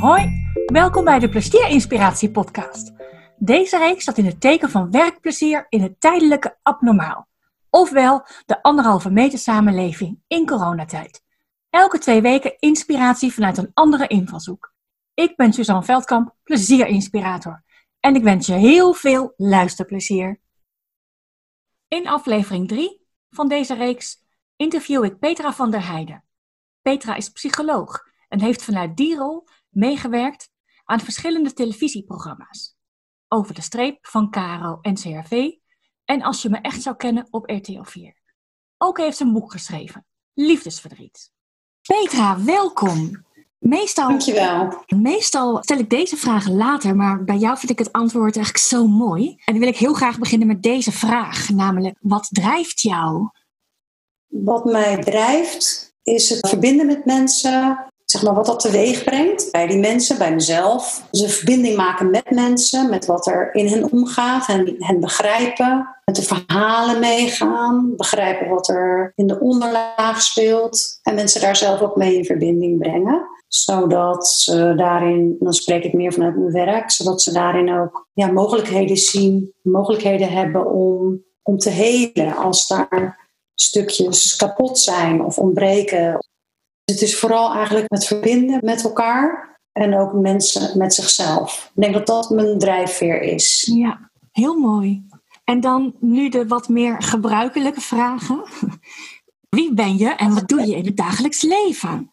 Hoi, welkom bij de Plezierinspiratie podcast. Deze reeks staat in het teken van werkplezier in het tijdelijke abnormaal. Ofwel de anderhalve meter samenleving in coronatijd. Elke twee weken inspiratie vanuit een andere invalshoek. Ik ben Suzanne Veldkamp, plezierinspirator. En ik wens je heel veel luisterplezier. In aflevering 3 van deze reeks interview ik Petra van der Heijden. Petra is psycholoog en heeft vanuit die rol meegewerkt aan verschillende televisieprogramma's. Over de streep van Caro en CRV en Als je me echt zou kennen op RTL 4. Ook heeft ze een boek geschreven, Liefdesverdriet. Petra, welkom. Meestal, Dankjewel. Meestal stel ik deze vragen later, maar bij jou vind ik het antwoord eigenlijk zo mooi. En dan wil ik heel graag beginnen met deze vraag, namelijk wat drijft jou? Wat mij drijft is het verbinden met mensen, zeg maar, wat dat teweeg brengt bij die mensen, bij mezelf. Dus een verbinding maken met mensen, met wat er in hen omgaat, hen, hen begrijpen, met de verhalen meegaan, begrijpen wat er in de onderlaag speelt en mensen daar zelf ook mee in verbinding brengen zodat ze daarin, dan spreek ik meer vanuit mijn werk, zodat ze daarin ook ja, mogelijkheden zien, mogelijkheden hebben om, om te helen als daar stukjes kapot zijn of ontbreken. Het is vooral eigenlijk het verbinden met elkaar en ook mensen met zichzelf. Ik denk dat dat mijn drijfveer is. Ja, heel mooi. En dan nu de wat meer gebruikelijke vragen. Wie ben je en wat doe je in het dagelijks leven?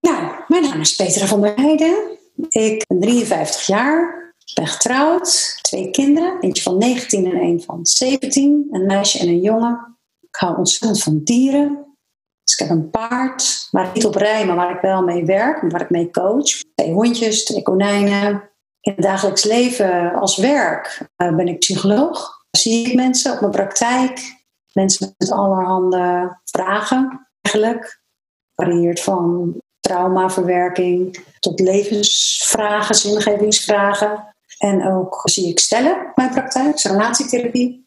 Nou, mijn naam is Petra van der Heijden. Ik ben 53 jaar, ben getrouwd, twee kinderen, eentje van 19 en een van 17, een meisje en een jongen. Ik hou ontzettend van dieren. Dus ik heb een paard, waar ik niet op rij, maar waar ik wel mee werk, waar ik mee coach. Twee hondjes, twee konijnen. In het dagelijks leven als werk eh, ben ik psycholoog. Zie ik mensen op mijn praktijk, mensen met allerhande vragen eigenlijk. Varieert van traumaverwerking tot levensvragen, zingevingsvragen. En ook zie ik stellen mijn praktijk, relatietherapie.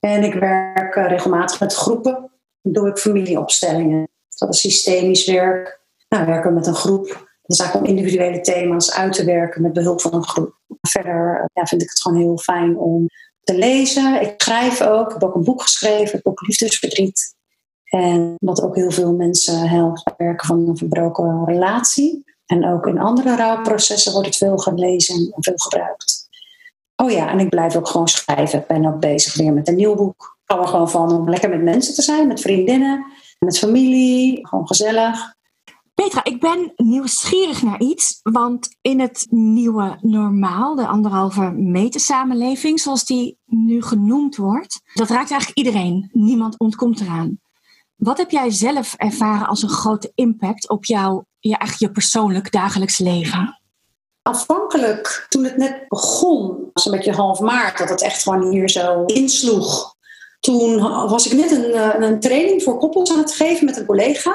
En ik werk eh, regelmatig met groepen. Dan doe ik familieopstellingen. Dat is systemisch werk. Nou, werken met een groep. Dat is eigenlijk om individuele thema's uit te werken met behulp van een groep. Verder ja, vind ik het gewoon heel fijn om te lezen. Ik schrijf ook. Ik heb ook een boek geschreven, het boek Liefdesverdriet. En wat ook heel veel mensen helpt werken van een verbroken relatie. En ook in andere rouwprocessen wordt het veel gelezen en veel gebruikt. Oh ja, en ik blijf ook gewoon schrijven. Ik ben ook bezig weer met een nieuw boek. Ik hou er gewoon van om lekker met mensen te zijn, met vriendinnen, met familie. Gewoon gezellig. Petra, ik ben nieuwsgierig naar iets, want in het nieuwe normaal, de anderhalve meter samenleving, zoals die nu genoemd wordt, dat raakt eigenlijk iedereen. Niemand ontkomt eraan. Wat heb jij zelf ervaren als een grote impact op jouw ja, echt je persoonlijk dagelijks leven? Afhankelijk, toen het net begon, een beetje half maart, dat het echt gewoon hier zo insloeg. Toen was ik net een, eh, een training voor koppels aan het geven met een collega.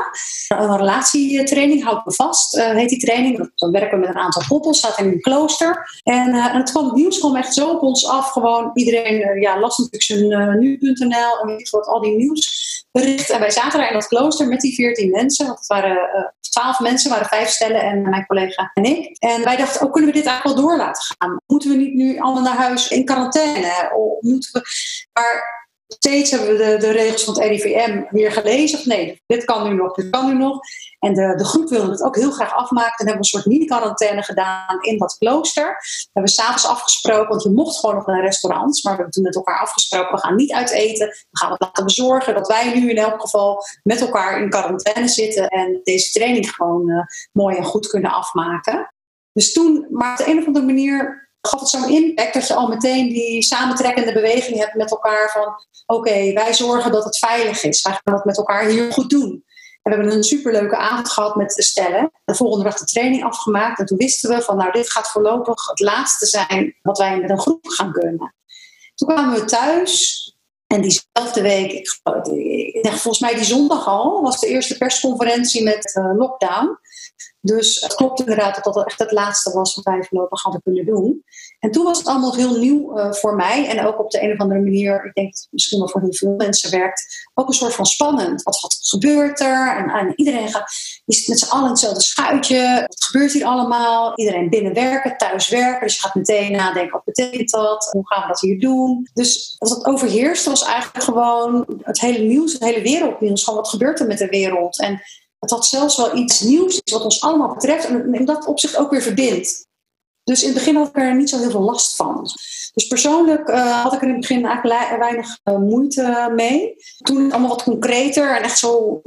Een relatietraining, houd me vast, uh, heet die training. Dan werken we met een aantal koppels, staat in een klooster. En, uh, en het kwam het nieuws gewoon echt zo op ons af. Gewoon iedereen ja, las natuurlijk zijn nu.nl en weet wat, al die nieuwsberichten. En wij zaten daar in dat klooster met die veertien mensen. Want het waren twaalf mensen, waren vijf stellen en mijn collega en ik. En wij dachten, oh, kunnen we dit eigenlijk wel door laten gaan? Moeten we niet nu allemaal naar huis in quarantaine? Of moeten we... Maar steeds hebben we de, regels van het RIVM weer gelezen. Of nee, dit kan nu nog, dit kan nu nog. En de, de groep wilde het ook heel graag afmaken. En hebben we een soort mini-quarantaine gedaan in dat klooster. We hebben s'avonds afgesproken, want je mocht gewoon nog naar restaurants. Maar we hebben toen met elkaar afgesproken, we gaan niet uit eten. We gaan het laten bezorgen dat wij nu in elk geval met elkaar in quarantaine zitten. En deze training gewoon uh, mooi en goed kunnen afmaken. Dus toen, maar op de een of andere manier gaf het zo'n impact dat je al meteen die samentrekkende beweging hebt met elkaar van oké, wij zorgen dat het veilig is. Wij gaan het met elkaar hier goed doen. En we hebben een superleuke avond gehad met stellen. De volgende dag de training afgemaakt. En toen wisten we van nou, dit gaat voorlopig het laatste zijn wat wij met een groep gaan kunnen. Toen kwamen we thuis. En diezelfde week, ik, volgens mij die zondag al, was de eerste persconferentie met uh, lockdown. Dus het klopt inderdaad dat dat echt het laatste was wat wij voorlopig hadden kunnen doen. En toen was het allemaal heel nieuw uh, voor mij. En ook op de een of andere manier, ik denk misschien wel voor heel veel mensen werkt, ook een soort van spannend. Wat, wat gebeurt er? En, en iedereen gaat, zit met z'n allen in hetzelfde schuitje. Wat gebeurt hier allemaal? Iedereen binnen werken, thuis werken. Dus je gaat meteen nadenken, wat betekent dat? Hoe gaan we dat hier doen? Dus wat het overheerste was eigenlijk gewoon het hele nieuws, het hele wereldnieuws. Gewoon wat gebeurt er met de wereld? En het had zelfs wel iets nieuws wat ons allemaal betreft. En in dat opzicht ook weer verbindt. Dus in het begin had ik er niet zo heel veel last van. Dus persoonlijk uh, had ik er in het begin eigenlijk weinig uh, moeite mee. Toen het allemaal wat concreter en echt zo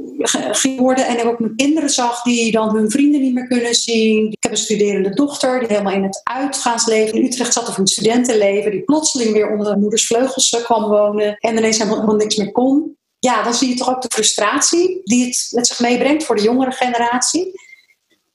ging worden. En ik ook mijn kinderen zag die dan hun vrienden niet meer kunnen zien. Ik heb een studerende dochter die helemaal in het uitgaansleven in Utrecht zat. Of in het studentenleven. Die plotseling weer onder de moeders vleugels uh, kwam wonen. En ineens helemaal niks meer kon. Ja, dan zie je toch ook de frustratie die het met zich meebrengt voor de jongere generatie.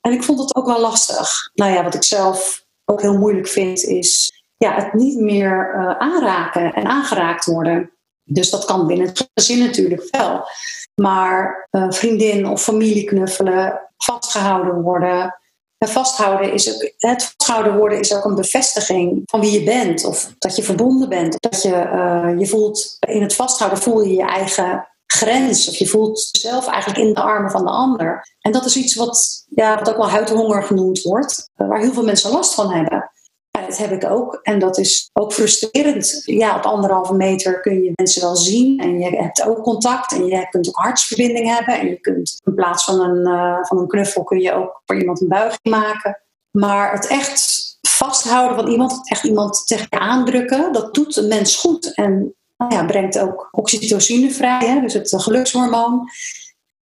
En ik vond het ook wel lastig. Nou ja, wat ik zelf ook heel moeilijk vind, is ja, het niet meer uh, aanraken en aangeraakt worden. Dus dat kan binnen het gezin natuurlijk wel. Maar uh, vriendin of familie knuffelen, vastgehouden worden. En vasthouden is ook, het vastgehouden worden is ook een bevestiging van wie je bent. Of dat je verbonden bent. Dat je uh, je voelt, in het vasthouden voel je je eigen grens. Of je voelt jezelf eigenlijk in de armen van de ander. En dat is iets wat, ja, wat ook wel huidhonger genoemd wordt. Waar heel veel mensen last van hebben. Dat heb ik ook. En dat is ook frustrerend. Ja, op anderhalve meter kun je mensen wel zien. En je hebt ook contact. En je kunt ook hartsverbinding hebben. En je kunt in plaats van een, uh, van een knuffel kun je ook voor iemand een buiging maken. Maar het echt vasthouden van iemand, echt iemand tegen je aandrukken, dat doet een mens goed. En nou ja, brengt ook oxytocine vrij, hè, dus het gelukshormoon.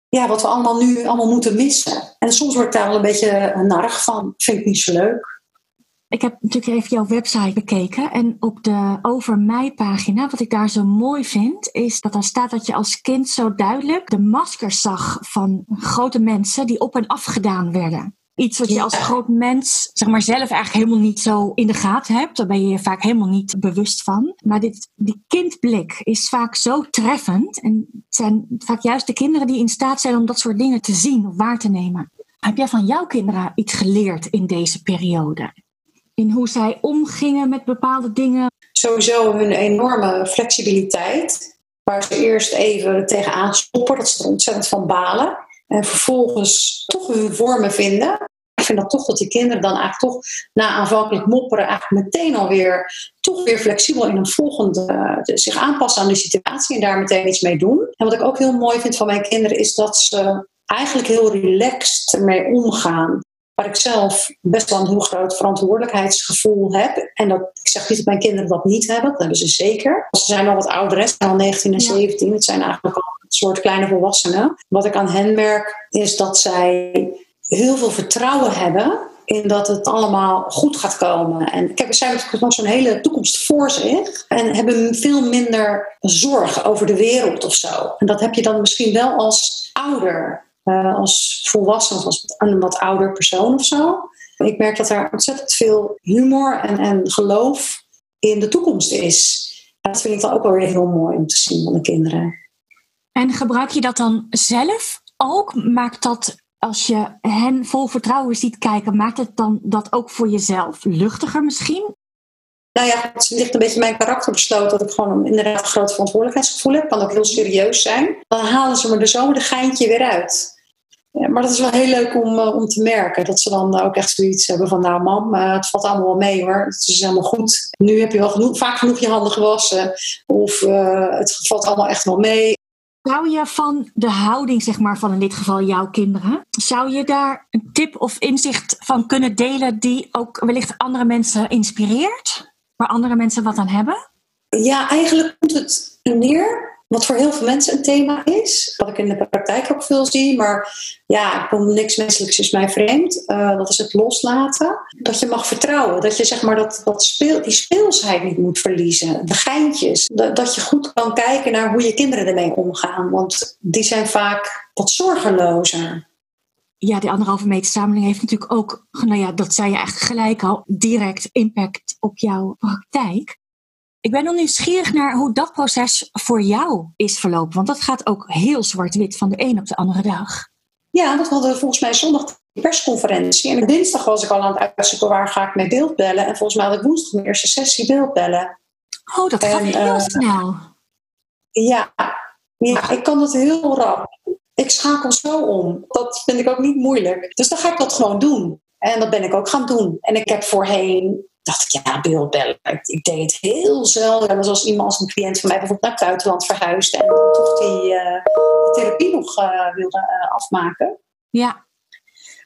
Ja, wat we allemaal nu allemaal moeten missen. En soms word ik daar wel een beetje narig van. Vind ik niet zo leuk. Ik heb natuurlijk even jouw website bekeken. En op de Over Mij pagina, wat ik daar zo mooi vind, is dat daar staat dat je als kind zo duidelijk de maskers zag van grote mensen die op en af gedaan werden. Iets wat je als groot mens, zeg maar, zelf eigenlijk helemaal niet zo in de gaten hebt. Daar ben je je vaak helemaal niet bewust van. Maar dit, die kindblik is vaak zo treffend. En het zijn vaak juist de kinderen die in staat zijn om dat soort dingen te zien of waar te nemen. Heb jij van jouw kinderen iets geleerd in deze periode? In hoe zij omgingen met bepaalde dingen? Sowieso hun enorme flexibiliteit. Waar ze eerst even tegenaan stoppen, dat ze er ontzettend van balen. En vervolgens toch hun vormen vinden. Ik vind dat toch dat die kinderen dan eigenlijk toch na aanvankelijk mopperen eigenlijk meteen alweer toch weer flexibel in een volgende uh, zich aanpassen aan de situatie en daar meteen iets mee doen. En wat ik ook heel mooi vind van mijn kinderen is dat ze eigenlijk heel relaxed ermee omgaan. Waar ik zelf best wel een heel groot verantwoordelijkheidsgevoel heb. En dat, ik zeg niet dat mijn kinderen dat niet hebben, dat hebben ze zeker. Ze zijn al wat ouder, ze zijn al 19 en 17. Het zijn eigenlijk al soort kleine volwassenen. Wat ik aan hen merk is dat zij heel veel vertrouwen hebben in dat het allemaal goed gaat komen. En heb, zij hebben nog zo'n hele toekomst voor zich en hebben veel minder zorg over de wereld of zo. En dat heb je dan misschien wel als ouder, uh, als volwassen of als een wat ouder persoon of zo. Ik merk dat er ontzettend veel humor en, en geloof in de toekomst is. Dat vind ik dan ook wel weer heel mooi om te zien van de kinderen. En gebruik je dat dan zelf ook? Maakt dat, als je hen vol vertrouwen ziet kijken, maakt het dan dat ook voor jezelf luchtiger misschien? Nou ja, het ligt een beetje mijn karakter besloten dat ik gewoon inderdaad een groot verantwoordelijkheidsgevoel heb. Kan ook heel serieus zijn. Dan halen ze me er zo de geintje weer uit. Ja, maar dat is wel heel leuk om, uh, om te merken. Dat ze dan ook echt zoiets hebben van, nou mam, uh, het valt allemaal wel mee hoor. Het is helemaal goed. Nu heb je wel genoeg, vaak genoeg je handen gewassen. Of uh, het valt allemaal echt wel mee. Zou je van de houding, zeg maar, van in dit geval jouw kinderen, zou je daar een tip of inzicht van kunnen delen die ook wellicht andere mensen inspireert? Waar andere mensen wat aan hebben? Ja, eigenlijk komt het neer wat voor heel veel mensen een thema is. Wat ik in de praktijk ook veel zie. Maar ja, niks menselijks is mij vreemd. Uh, dat is het loslaten. Dat je mag vertrouwen. Dat je zeg maar dat, dat speel, die speelsheid niet moet verliezen. De geintjes. Dat, dat je goed kan kijken naar hoe je kinderen ermee omgaan. Want die zijn vaak wat zorgelozer ja, die anderhalve meter samenleving heeft natuurlijk ook, nou ja, dat zei je eigenlijk gelijk al, direct impact op jouw praktijk. Ik ben dan nieuwsgierig naar hoe dat proces voor jou is verlopen. Want dat gaat ook heel zwart-wit van de een op de andere dag. Ja, dat hadden we volgens mij zondag persconferentie. En dinsdag was ik al aan het uitzoeken waar ga ik mee beeldbellen. En volgens mij had ik woensdag mijn eerste sessie beeldbellen. Oh, dat gaat heel uh, snel. Ja, ja, ik kan dat heel rap. Ik schakel zo om. Dat vind ik ook niet moeilijk. Dus dan ga ik dat gewoon doen. En dat ben ik ook gaan doen. En ik heb voorheen dacht ik, ja, beeldbellen. Ik, deed het heel zelden. En als iemand, als een cliënt van mij bijvoorbeeld naar het buitenland verhuisde en dan toch die, uh, therapie nog uh, wilde uh, afmaken. Ja.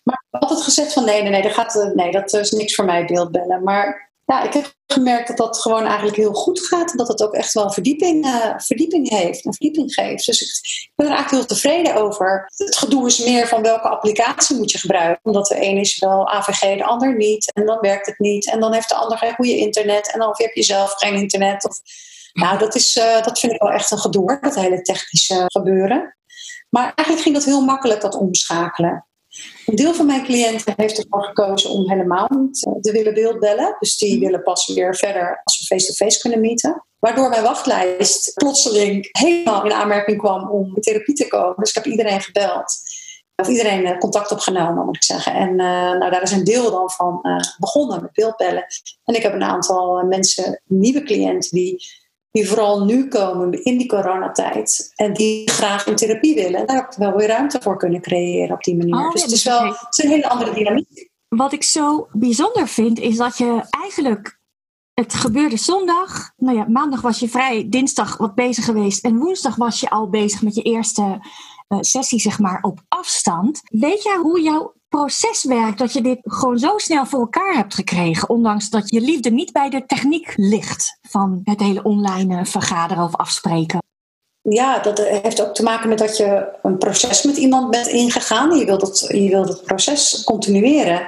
Maar ik had altijd gezegd van nee, nee, nee, dat, gaat, nee, dat is niks voor mij, beeldbellen. Maar ja, ik heb gemerkt dat dat gewoon eigenlijk heel goed gaat. En dat het ook echt wel verdieping, uh, verdieping heeft, een verdieping geeft. Dus ik, ben er eigenlijk heel tevreden over. Het gedoe is meer van welke applicatie moet je gebruiken. Omdat de een is wel AVG, de ander niet. En dan werkt het niet. En dan heeft de ander geen goede internet. En dan heb je zelf geen internet. Of, nou, dat, is, uh, dat vind ik wel echt een gedoe, dat hele technische gebeuren. Maar eigenlijk ging dat heel makkelijk, dat omschakelen. Een deel van mijn cliënten heeft ervoor gekozen om helemaal niet eh, te willen beeldbellen. Dus die mhm. willen pas weer verder als we face-to-face kunnen meeten. Waardoor mijn wachtlijst plotseling helemaal in aanmerking kwam om in therapie te komen. Dus ik heb iedereen gebeld. Of iedereen eh, contact opgenomen, moet ik zeggen. En uh, nou, daar is een deel dan van uh, begonnen met beeldbellen. En ik heb een aantal mensen, nieuwe cliënten, die die vooral nu komen in die coronatijd en die graag in therapie willen. daar heb ik wel weer ruimte voor kunnen creëren op die manier. Oh, dus het is wel het is een hele andere dynamiek. Wat ik zo bijzonder vind, is dat je eigenlijk. Het gebeurde zondag. Nou ja, maandag was je vrij, dinsdag wat bezig geweest. En woensdag was je al bezig met je eerste uh, sessie, zeg maar, op afstand. Weet jij hoe jouw proces werkt dat je dit gewoon zo snel voor elkaar hebt gekregen, ondanks dat je liefde niet bij de techniek ligt van het hele online vergaderen of afspreken? Ja, dat heeft ook te maken met dat je een proces met iemand bent ingegaan. Je wilt het, je wilt het proces continueren.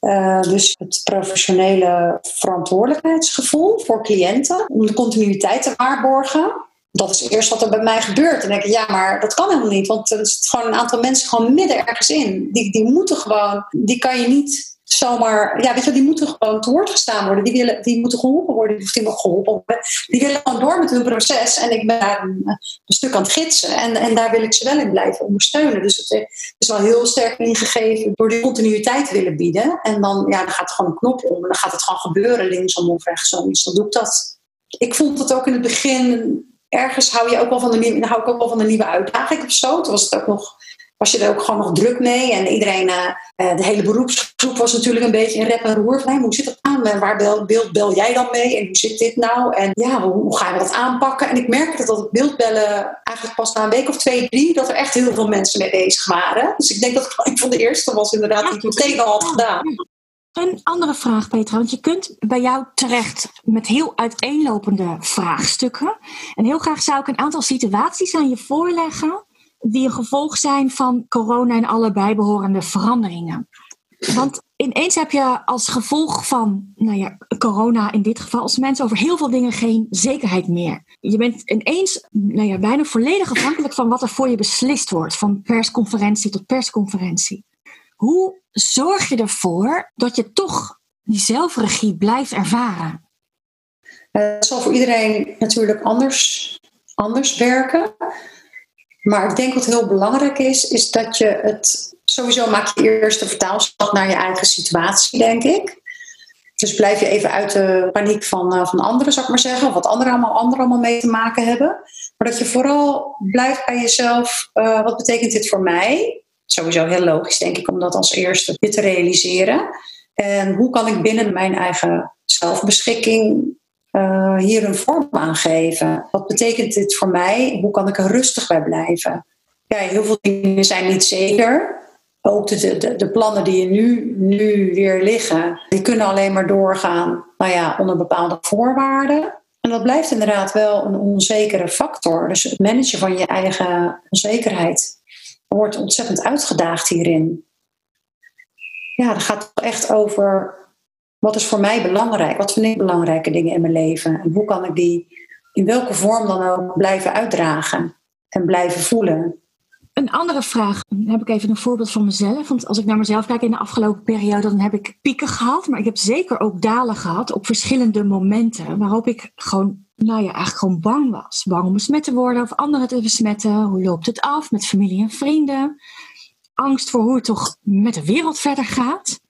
Uh, dus het professionele verantwoordelijkheidsgevoel voor cliënten, om de continuïteit te waarborgen dat is eerst wat er bij mij gebeurt. En denk ik, ja, maar dat kan helemaal niet. Want er zit gewoon een aantal mensen gewoon midden ergens in. Die, die moeten gewoon, die kan je niet zomaar, ja, weet je, die moeten gewoon te woord gestaan worden. Die, willen, die moeten geholpen worden, die moeten geholpen worden. Die willen gewoon door met hun proces. En ik ben daar een, stuk aan het gidsen. En, en daar wil ik ze wel in blijven ondersteunen. Dus het is wel heel sterk ingegeven door die continuïteit te willen bieden. En dan, ja, dan gaat er gewoon een knop om. En dan gaat het gewoon gebeuren, linksom of rechtsom. Dus dan doe ik dat. Ik vond het ook in het begin ergens hou je ook wel van de nieuwe, hou ik ook wel van de nieuwe uitdaging of zo. Toen was het ook nog, was je er ook gewoon nog druk mee. En iedereen, uh, de hele beroepsgroep was natuurlijk een beetje in rep en roer. Van, hoe zit dat aan? En waar bel, bel jij dan mee? En hoe zit dit nou? En ja, hoe, gaan we dat aanpakken? En ik merkte dat het beeldbellen eigenlijk pas na een week of twee, drie, dat er echt heel veel mensen mee bezig waren. Dus ik denk dat ik van de eerste was inderdaad die het meteen al had gedaan. Een andere vraag, Petra, want je kunt bij jou terecht met heel uiteenlopende vraagstukken. En heel graag zou ik een aantal situaties aan je voorleggen die een gevolg zijn van corona en alle bijbehorende veranderingen. Want ineens heb je als gevolg van nou ja, corona in dit geval als mensen over heel veel dingen geen zekerheid meer. Je bent ineens nou ja, bijna volledig afhankelijk van wat er voor je beslist wordt, van persconferentie tot persconferentie. Hoe zorg je ervoor dat je toch die zelfregie blijft ervaren? Het zal voor iedereen natuurlijk anders, anders werken. Maar ik denk wat heel belangrijk is, is dat je het. Sowieso maak je eerst de vertaalslag naar je eigen situatie, denk ik. Dus blijf je even uit de paniek van, uh, van anderen, zou ik maar zeggen. Of wat anderen allemaal, anderen allemaal mee te maken hebben. Maar dat je vooral blijft bij jezelf. Uh, wat betekent dit voor mij? Sowieso heel logisch, denk ik, om dat als eerste te realiseren. En hoe kan ik binnen mijn eigen zelfbeschikking uh, hier een vorm aan geven? Wat betekent dit voor mij? Hoe kan ik er rustig bij blijven? Ja, heel veel dingen zijn niet zeker. Ook de, de, de plannen die nu, nu weer liggen, die kunnen alleen maar doorgaan nou ja, onder bepaalde voorwaarden. En dat blijft inderdaad wel een onzekere factor. Dus het managen van je eigen onzekerheid wordt ontzettend uitgedaagd hierin. Ja, dat gaat echt over wat is voor mij belangrijk? Wat vind ik belangrijke dingen in mijn leven? En hoe kan ik die in welke vorm dan ook blijven uitdragen en blijven voelen? Een andere vraag, dan heb ik even een voorbeeld van mezelf. Want als ik naar mezelf kijk in de afgelopen periode, dan heb ik pieken gehad. Maar ik heb zeker ook dalen gehad op verschillende momenten. Waarop ik gewoon nou ja, eigenlijk gewoon bang was. Bang om besmet te worden of anderen te besmetten. Hoe loopt het af met familie en vrienden? Angst voor hoe het toch met de wereld verder gaat.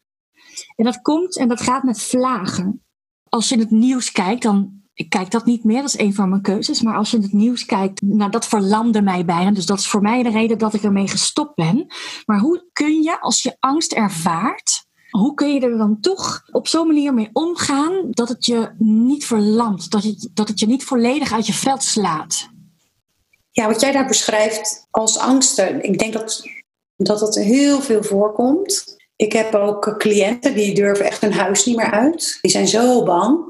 En dat komt en dat gaat met vlagen. Als je in het nieuws kijkt, dan ik kijk dat niet meer, dat is een van mijn keuzes. Maar als je het nieuws kijkt, nou, dat verlamde mij bijna. Dus dat is voor mij de reden dat ik ermee gestopt ben. Maar hoe kun je, als je angst ervaart, hoe kun je er dan toch op zo'n manier mee omgaan dat het je niet verlamt, dat het, dat het je niet volledig uit je veld slaat? Ja, wat jij daar beschrijft als angsten, ik denk dat dat het heel veel voorkomt. Ik heb ook cliënten die durven echt hun huis niet meer uit. Die zijn zo bang.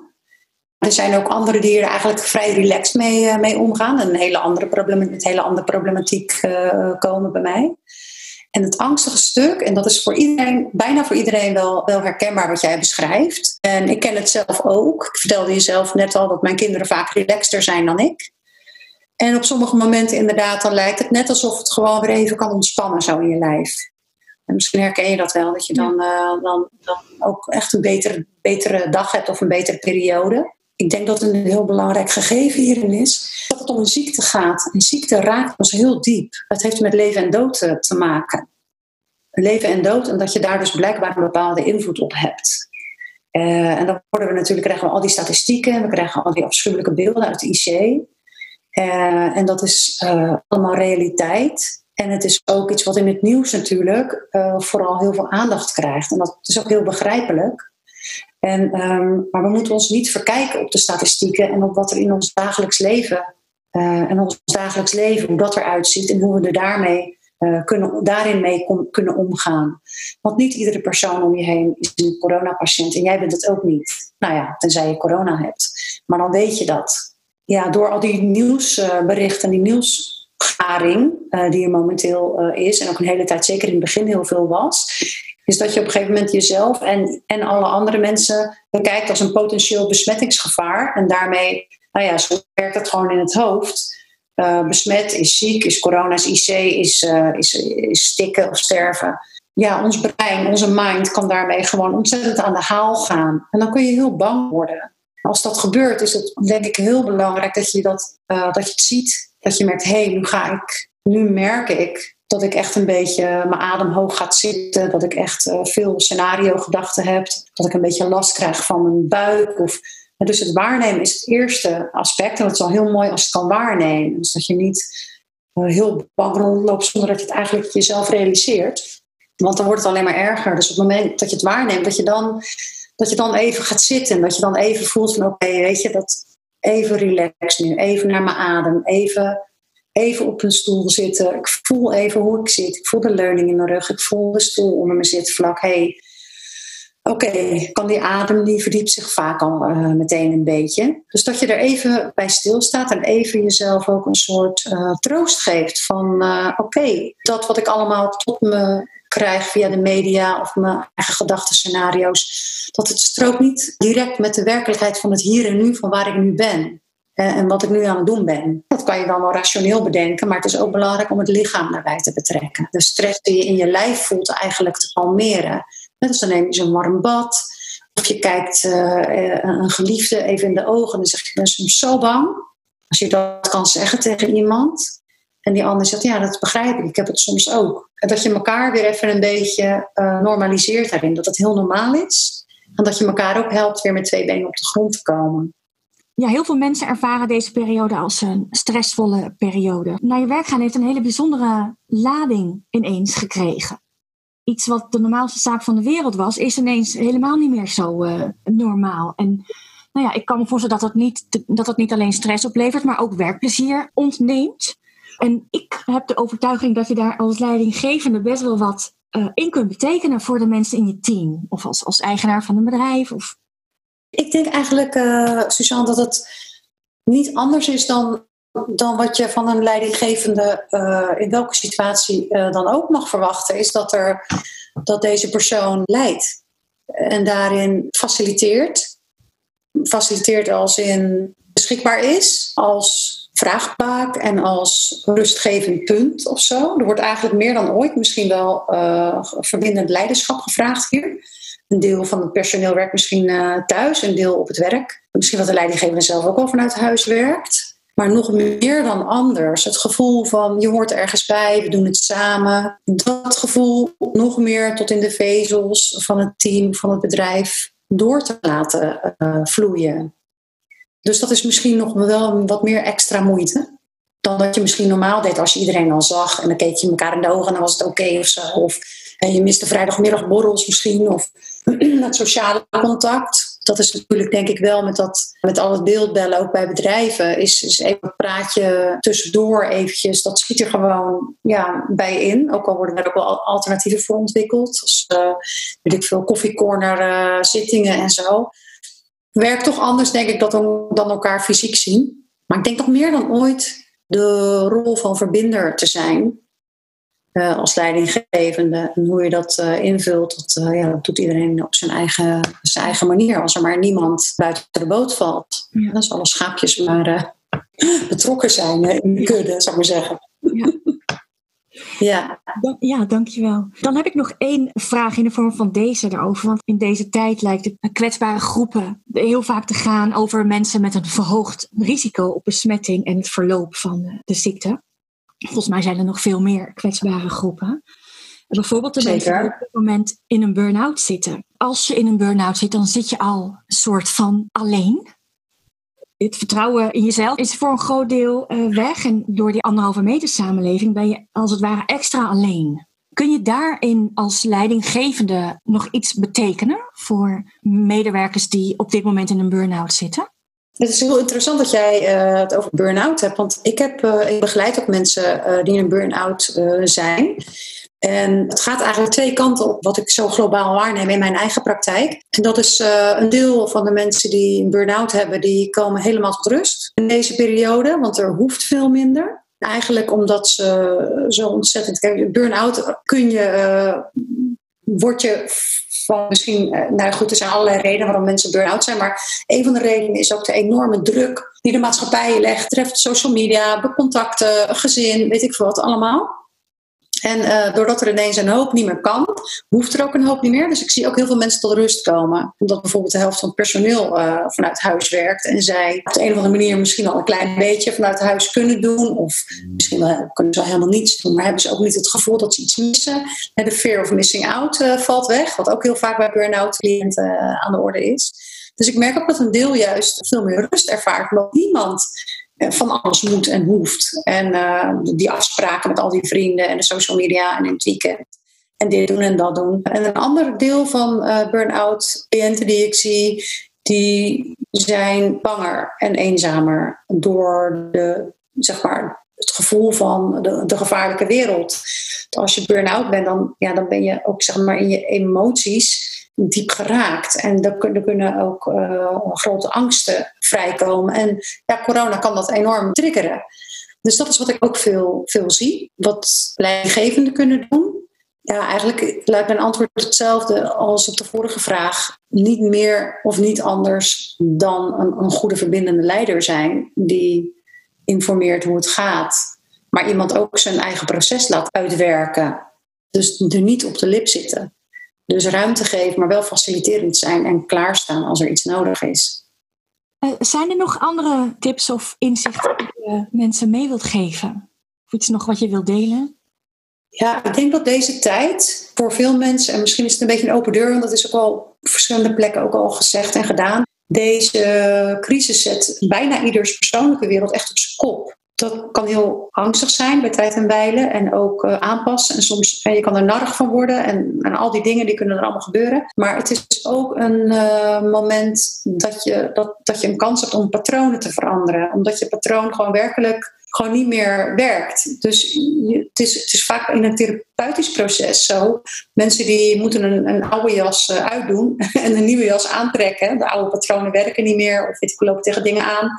Er zijn ook anderen die er eigenlijk vrij relaxed mee, uh, mee omgaan. En een hele andere problematiek, hele andere problematiek uh, komen bij mij. En het angstige stuk, en dat is voor iedereen, bijna voor iedereen wel, wel herkenbaar wat jij beschrijft. En ik ken het zelf ook. Ik vertelde jezelf net al dat mijn kinderen vaak relaxter zijn dan ik. En op sommige momenten inderdaad, dan lijkt het net alsof het gewoon weer even kan ontspannen zo in je lijf. En misschien herken je dat wel, dat je dan, uh, dan, dan ook echt een betere, betere dag hebt of een betere periode. Ik denk dat een heel belangrijk gegeven hierin is dat het om een ziekte gaat. Een ziekte raakt ons heel diep. Het heeft met leven en dood te, te maken. Leven en dood en dat je daar dus blijkbaar een bepaalde invloed op hebt. Uh, en dan worden we natuurlijk, krijgen we al die statistieken, we krijgen al die afschuwelijke beelden uit de IC. Uh, en dat is allemaal realiteit. En het is ook iets wat in het nieuws natuurlijk vooral heel veel aandacht krijgt. En dat is ook heel begrijpelijk. En, um, maar we moeten ons niet verkijken op de statistieken en op wat er in ons dagelijks leven uh, en ons dagelijks leven, hoe dat eruit ziet en hoe we er daarmee uh, kunnen, daarin mee kunnen omgaan. Want niet iedere persoon om je heen is een coronapatiënt en jij bent het ook niet. Nou ja, tenzij je corona hebt. Maar dan weet je dat. Ja, door al die nieuwsberichten en die nieuwsgaring uh, die er momenteel is, en ook een hele tijd, zeker in het begin heel veel was, is dat je op een gegeven moment jezelf en, en alle andere mensen bekijkt als een potentieel besmettingsgevaar. En daarmee, nou ja, zo werkt het gewoon in het hoofd. Uh, besmet is ziek, is corona, is IC, is, uh, is, is stikken of sterven. Ja, ons brein, onze mind kan daarmee gewoon ontzettend aan de haal gaan. En dan kun je heel bang worden. Als dat gebeurt, is het denk ik heel belangrijk dat je, dat, uh, dat je het ziet. Dat je merkt, hé, hey, nu ga ik, nu merk ik dat ik echt een beetje mijn adem hoog gaat zitten. Dat ik echt uh, veel scenario-gedachten heb. Dat ik een beetje last krijg van mijn buik. Of, dus het waarnemen is het eerste aspect. En het is al heel mooi als het kan waarnemen. Dus dat je niet uh, heel bang rondloopt zonder dat je het eigenlijk jezelf realiseert. Want dan wordt het alleen maar erger. Dus op het moment dat je het waarneemt, dat je dan, dat je dan even gaat zitten. En dat je dan even voelt van oké, weet je, dat even relax nu. Even naar mijn adem. Even even op een stoel zitten. Ik voel even hoe ik zit. Ik voel de leuning in mijn rug. Ik voel de stoel onder mijn zitvlak. Hey, oké, kan die adem, die verdiept zich vaak al uh, meteen een beetje. Dus dat je er even bij stilstaat en even jezelf ook een soort uh, troost geeft van uh, oké, dat wat ik allemaal tot me krijg via de media of mijn eigen gedachtenscenario's, dat het strookt niet direct met de werkelijkheid van het hier en nu, van waar ik nu ben en wat ik nu aan het doen ben. Dat kan je dan wel rationeel bedenken, maar het is ook belangrijk om het lichaam daarbij te betrekken. De stress die je in je lijf voelt eigenlijk te kalmeren. Net als dan neem je zo'n warm bad. Of je kijkt uh, een geliefde even in de ogen en dan zeg je, ik ben soms zo bang. Als je dat kan zeggen tegen iemand. En die ander zegt, ja, dat begrijp ik. Ik heb het soms ook. En dat je elkaar weer even een beetje normaliseert daarin. Dat het heel normaal is. En dat je elkaar ook helpt weer met twee benen op de grond te komen. Ja, heel veel mensen ervaren deze periode als een stressvolle periode. Naar je werk gaan heeft een hele bijzondere lading ineens gekregen. Iets wat de normaalste zaak van de wereld was, is ineens helemaal niet meer zo uh, normaal. En nou ja, ik kan me voorstellen dat dat, niet, dat dat niet alleen stress oplevert, maar ook werkplezier ontneemt. En ik heb de overtuiging dat je daar als leidinggevende best wel wat uh, in kunt betekenen voor de mensen in je team. Of als, als eigenaar van een bedrijf. Of ik denk eigenlijk, uh, Suzanne, dat het niet anders is dan, dan wat je van een leidinggevende uh, in welke situatie uh, dan ook mag verwachten, is dat, er, dat deze persoon leidt en daarin faciliteert. Faciliteert als in beschikbaar is, als vraagbaak en als rustgevend punt of zo. Er wordt eigenlijk meer dan ooit misschien wel verbindend leiderschap gevraagd hier. Een deel van het personeel werkt misschien uh, thuis, een deel op het werk. Misschien dat de leidinggever zelf ook al vanuit huis werkt. Maar nog meer dan anders. Het gevoel van je hoort ergens bij, we doen het samen. Dat gevoel nog meer tot in de vezels van het team, van het bedrijf door te laten uh, vloeien. Dus dat is misschien nog wel wat meer extra moeite. Dan dat je misschien normaal deed als je iedereen al zag. En dan keek je elkaar in de ogen en dan was het oké of zo. Of en je miste vrijdagmiddagborrels misschien. Of het sociale contact dat is natuurlijk denk ik wel met, dat, met al het beeldbellen ook bij bedrijven. Is, is even een praatje tussendoor eventjes. Dat schiet er gewoon ja, bij in. Ook al worden er ook wel alternatieven voor ontwikkeld. Zoals uh, weet ik veel koffiecorner uh, zittingen en zo. Werkt toch anders denk ik dan, dan elkaar fysiek zien. Maar ik denk toch meer dan ooit de rol van verbinder te zijn. Uh, als leidinggevende. En hoe je dat uh, invult, dat, uh, ja, dat doet iedereen op zijn eigen, zijn eigen manier. Als er maar niemand buiten de boot valt. Ja. Als alle schaapjes maar betrokken zijn in de kudde, zou ik maar zeggen. Ja. Ja. ja, dankjewel. Dan heb ik nog één vraag in de vorm van deze erover. Want in deze tijd lijkt het kwetsbare groepen heel vaak te gaan over mensen met een verhoogd risico op besmetting en het verloop van de ziekte. Volgens mij zijn er nog veel meer kwetsbare groepen. Bijvoorbeeld de mensen die op dit moment in een burn-out zitten. Als je in een burn-out zit, dan zit je al een soort van alleen. Het vertrouwen in jezelf is voor een groot deel uh, weg. En door die anderhalve meter samenleving ben je als het ware extra alleen. Kun je daarin als leidinggevende nog iets betekenen voor medewerkers die op dit moment in een burn-out zitten? Het is heel interessant dat jij uh, het over burn-out hebt. Want ik, heb, uh, ik begeleid ook mensen uh, die in een burn-out zijn. En het gaat eigenlijk twee kanten op wat ik zo globaal waarneem in mijn eigen praktijk. En dat is een deel van de mensen die een burn-out hebben, die komen helemaal tot rust in deze periode. Want er hoeft veel minder. Eigenlijk omdat ze zo ontzettend. Kijk, burn-out kun je. word je misschien, eh, nou goed, er zijn allerlei redenen waarom mensen burn-out zijn, maar een van de redenen is ook de enorme druk die de maatschappij legt, treft social media, contacten, gezin, weet ik veel wat allemaal. En uh, doordat er ineens een hoop niet meer kan, hoeft er ook een hoop niet meer. Dus ik zie ook heel veel mensen tot rust komen. Omdat bijvoorbeeld de helft van het personeel uh, vanuit huis werkt. En zij op de een of andere manier misschien al een klein beetje vanuit huis kunnen doen. Of misschien kunnen ze wel helemaal niets doen. Maar hebben ze ook niet het gevoel dat ze iets missen. En de fear of missing out valt weg. Wat ook heel vaak bij burn-out cliënten aan de orde is. Dus ik merk ook dat een deel juist veel meer rust ervaart. Omdat niemand van alles moet en hoeft. En uh, die afspraken met al die vrienden en de social media en in het weekend. En dit doen en dat doen. En een ander deel van uh, burn-out cliënten die ik zie, die zijn banger en eenzamer door de, zeg maar, het gevoel van de, gevaarlijke wereld. Als je burn-out bent, dan, ja, dan ben je ook zeg maar, in je emoties diep geraakt. En er, kunnen ook uh, grote angsten vrijkomen. En ja, corona kan dat enorm triggeren. Dus dat is wat ik ook veel, veel zie. Wat leidinggevenden kunnen doen. Ja, eigenlijk lijkt mijn antwoord hetzelfde als op de vorige vraag. Niet meer of niet anders dan een, een goede verbindende leider zijn. Die informeert hoe het gaat. Maar iemand ook zijn eigen proces laat uitwerken. Dus er niet op de lip zitten. Dus ruimte geven, maar wel faciliterend zijn en klaarstaan als er iets nodig is. Uh, zijn er nog andere tips of inzichten die je mensen mee wilt geven? Of iets nog wat je wilt delen? Ja, ik denk dat deze tijd voor veel mensen, en misschien is het een beetje een open deur, want dat is ook al op verschillende plekken ook al gezegd en gedaan. Deze crisis zet bijna ieders persoonlijke wereld echt op zijn kop dat kan heel angstig zijn bij tijd en wijlen en ook uh, aanpassen. En soms en je kan er narig van worden en, en, al die dingen die kunnen er allemaal gebeuren. Maar het is ook een uh, moment dat je, dat, dat je een kans hebt om patronen te veranderen. Omdat je patroon gewoon werkelijk gewoon niet meer werkt. Dus het, is, het is vaak in een therapeutisch proces zo. Mensen die moeten een, een oude jas uitdoen en een nieuwe jas aantrekken. De oude patronen werken niet meer of ik, lopen tegen dingen aan.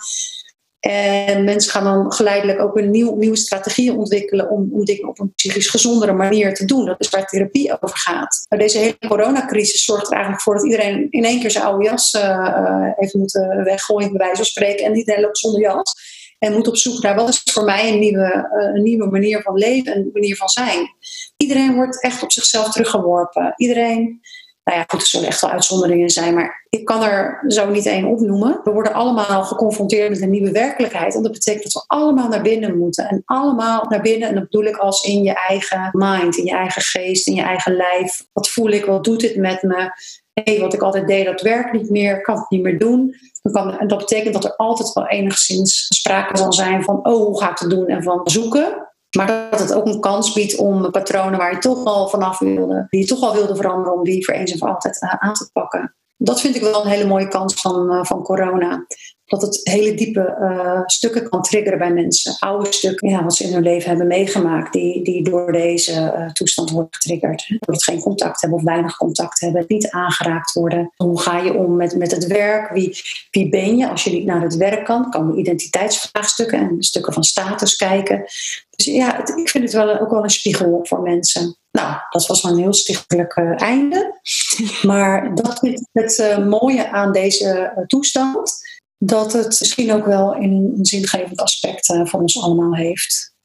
En mensen gaan dan geleidelijk ook een nieuw, nieuwe strategieën ontwikkelen om, om dingen op een psychisch gezondere manier te doen. Dat is waar therapie over gaat. Maar deze hele coronacrisis zorgt er eigenlijk voor dat iedereen in één keer zijn oude jas uh, heeft moeten weggooien, bij wijze van spreken. En iedereen loopt zonder jas. En moet op zoek naar wat is voor mij een nieuwe, uh, een nieuwe manier van leven, een manier van zijn. Iedereen wordt echt op zichzelf teruggeworpen. Iedereen nou ja, goed, er zullen echt wel uitzonderingen zijn, maar ik kan er zo niet één opnoemen. We worden allemaal geconfronteerd met een nieuwe werkelijkheid. En dat betekent dat we allemaal naar binnen moeten. En allemaal naar binnen, en dat bedoel ik als in je eigen mind, in je eigen geest, in je eigen lijf. Wat voel ik, wat doet dit met me? hé, wat ik altijd deed, dat werkt niet meer, kan het niet meer doen. Kan, en dat betekent dat er altijd wel enigszins sprake zal zijn van, oh, hoe ga ik het doen? En van zoeken. Maar dat het ook een kans biedt om patronen waar je toch al vanaf wilde, die je toch al wilde veranderen, om die voor eens en voor altijd eh, aan te pakken. Dat vind ik wel een hele mooie kans van, eh, van corona dat het hele diepe uh, stukken kan triggeren bij mensen. Oude stukken, ja, wat ze in hun leven hebben meegemaakt, die, die door deze uh, toestand worden getriggerd. Doordat geen contact hebben of weinig contact hebben, niet aangeraakt worden. Hoe ga je om met, met het werk? Wie, wie ben je als je niet naar het werk kan? Kan identiteitsvraagstukken en stukken van status kijken. Dus ja, het, ik vind het wel, ook wel een spiegel voor mensen. Nou, dat was een heel stichtelijk uh, einde. Maar dat is het mooie aan deze toestand dat het misschien ook wel een, zingevend aspect uh, voor ons allemaal heeft.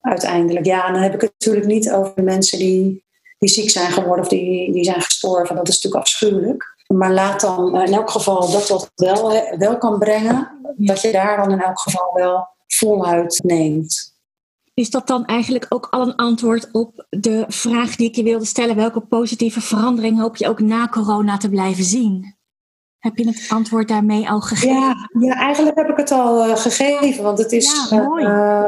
Uiteindelijk. Ja, en dan heb ik het natuurlijk niet over de mensen die, die ziek zijn geworden of die, die zijn gestorven. Dat is natuurlijk afschuwelijk. Maar laat dan in elk geval dat wat wel, wel kan brengen, dat je daar dan in elk geval wel voluit neemt. Is dat dan eigenlijk ook al een antwoord op de vraag die ik je wilde stellen? Welke positieve veranderingen hoop je ook na corona te blijven zien? Heb je het antwoord daarmee al gegeven? Ja, ja eigenlijk heb ik het al uh, gegeven. Want het is. Ja, mooi. Uh,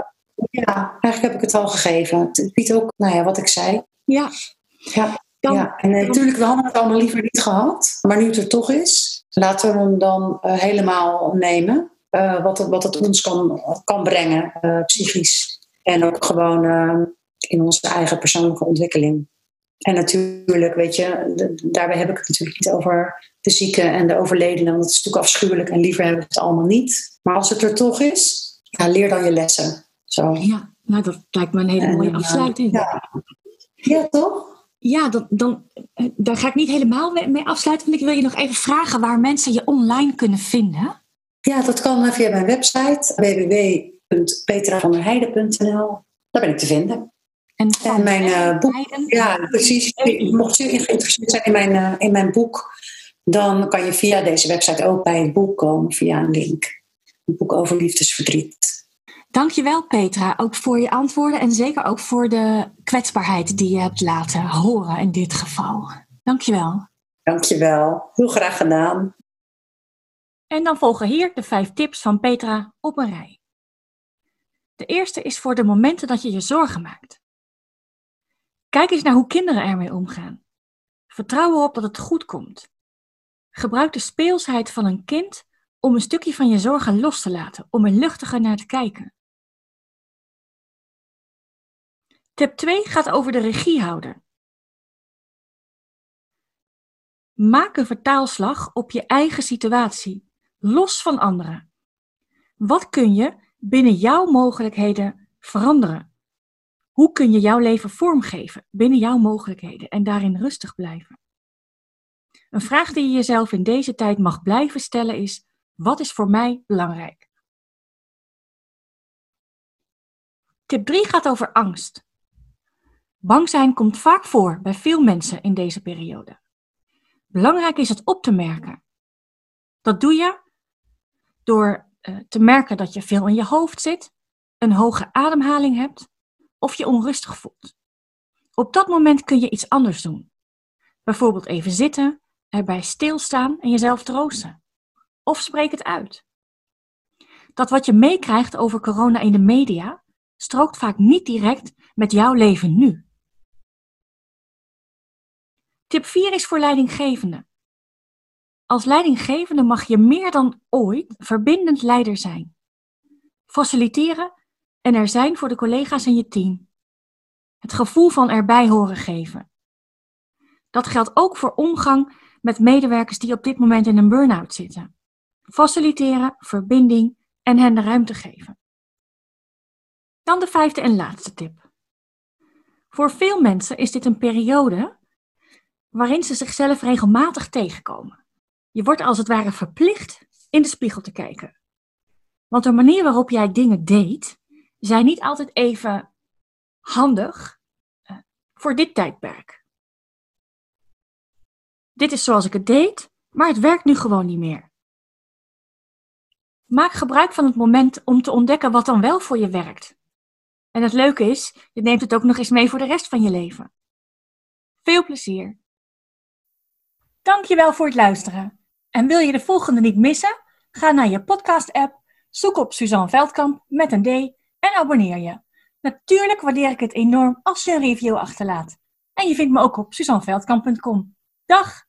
ja, eigenlijk heb ik het al gegeven. Het biedt ook, nou ja, wat ik zei. Ja. Ja, dan, ja. en natuurlijk, we hadden het allemaal liever niet gehad. Maar nu het er toch is, laten we hem dan helemaal nemen. wat, het, wat het ons kan, kan brengen, psychisch. En ook gewoon in onze eigen persoonlijke ontwikkeling. En natuurlijk, weet je, daarbij heb ik het natuurlijk niet over de zieken en de overledenen, want dat is natuurlijk afschuwelijk en liever hebben we het allemaal niet. Maar als het er toch is, ja, leer dan je lessen. Zo. Ja, nou dat lijkt me een hele mooie eh, afsluiting. Ja, ja toch? Ja, dan, dan, eh, daar ga ik niet helemaal mee afsluiten, want ik wil je nog even vragen waar mensen je online kunnen vinden. Ja, dat kan via mijn website www.petravanderheide.nl. Daar ben ik te vinden. En, mijn uh, boek, ja precies, mocht je geïnteresseerd zijn in mijn, uh, in mijn boek, dan kan je via deze website ook bij het boek komen via een link. Een boek over liefdesverdriet. Dankjewel Petra, ook voor je antwoorden en zeker ook voor de kwetsbaarheid die je hebt laten horen in dit geval. Dankjewel. Dankjewel, heel graag gedaan. En dan volgen hier de vijf tips van Petra op een rij. De eerste is voor de momenten dat je je zorgen maakt. Kijk eens naar hoe kinderen ermee omgaan. Vertrouw erop dat het goed komt. Gebruik de speelsheid van een kind om een stukje van je zorgen los te laten, om er luchtiger naar te kijken. Tip 2 gaat over de regiehouder. Maak een vertaalslag op je eigen situatie, los van anderen. Wat kun je binnen jouw mogelijkheden veranderen? Hoe kun je jouw leven vormgeven binnen jouw mogelijkheden en daarin rustig blijven? Een vraag die je jezelf in deze tijd mag blijven stellen is: wat is voor mij belangrijk? Tip 3 gaat over angst. Bang zijn komt vaak voor bij veel mensen in deze periode. Belangrijk is het op te merken. Dat doe je door uh, te merken dat je veel in je hoofd zit, een hoge ademhaling hebt of je onrustig voelt. Op dat moment kun je iets anders doen. Bijvoorbeeld even zitten, erbij stilstaan en jezelf troosten. Of spreek het uit. Dat wat je meekrijgt over corona in de media strookt vaak niet direct met jouw leven nu. Tip 4 is voor leidinggevende. Als leidinggevende mag je meer dan ooit verbindend leider zijn. Faciliteren en er zijn voor de collega's in je team. Het gevoel van erbij horen geven. Dat geldt ook voor omgang met medewerkers die op dit moment in een burn-out zitten. Faciliteren, verbinding en hen de ruimte geven. Dan de vijfde en laatste tip. Voor veel mensen is dit een periode waarin ze zichzelf regelmatig tegenkomen. Je wordt als het ware verplicht in de spiegel te kijken. Want de manier waarop jij dingen deed, zijn niet altijd even handig eh, voor dit tijdperk. Dit is zoals ik het deed, maar het werkt nu gewoon niet meer. Maak gebruik van het moment om te ontdekken wat dan wel voor je werkt. En het leuke is, je neemt het ook nog eens mee voor de rest van je leven. Veel plezier! Dankjewel voor het luisteren. En wil je de volgende niet missen? Ga naar je podcast-app, zoek op Suzanne Veldkamp met een D en abonneer je. Natuurlijk waardeer ik het enorm als je een review achterlaat. En je vindt me ook op suzanneveldkamp.com. Dag!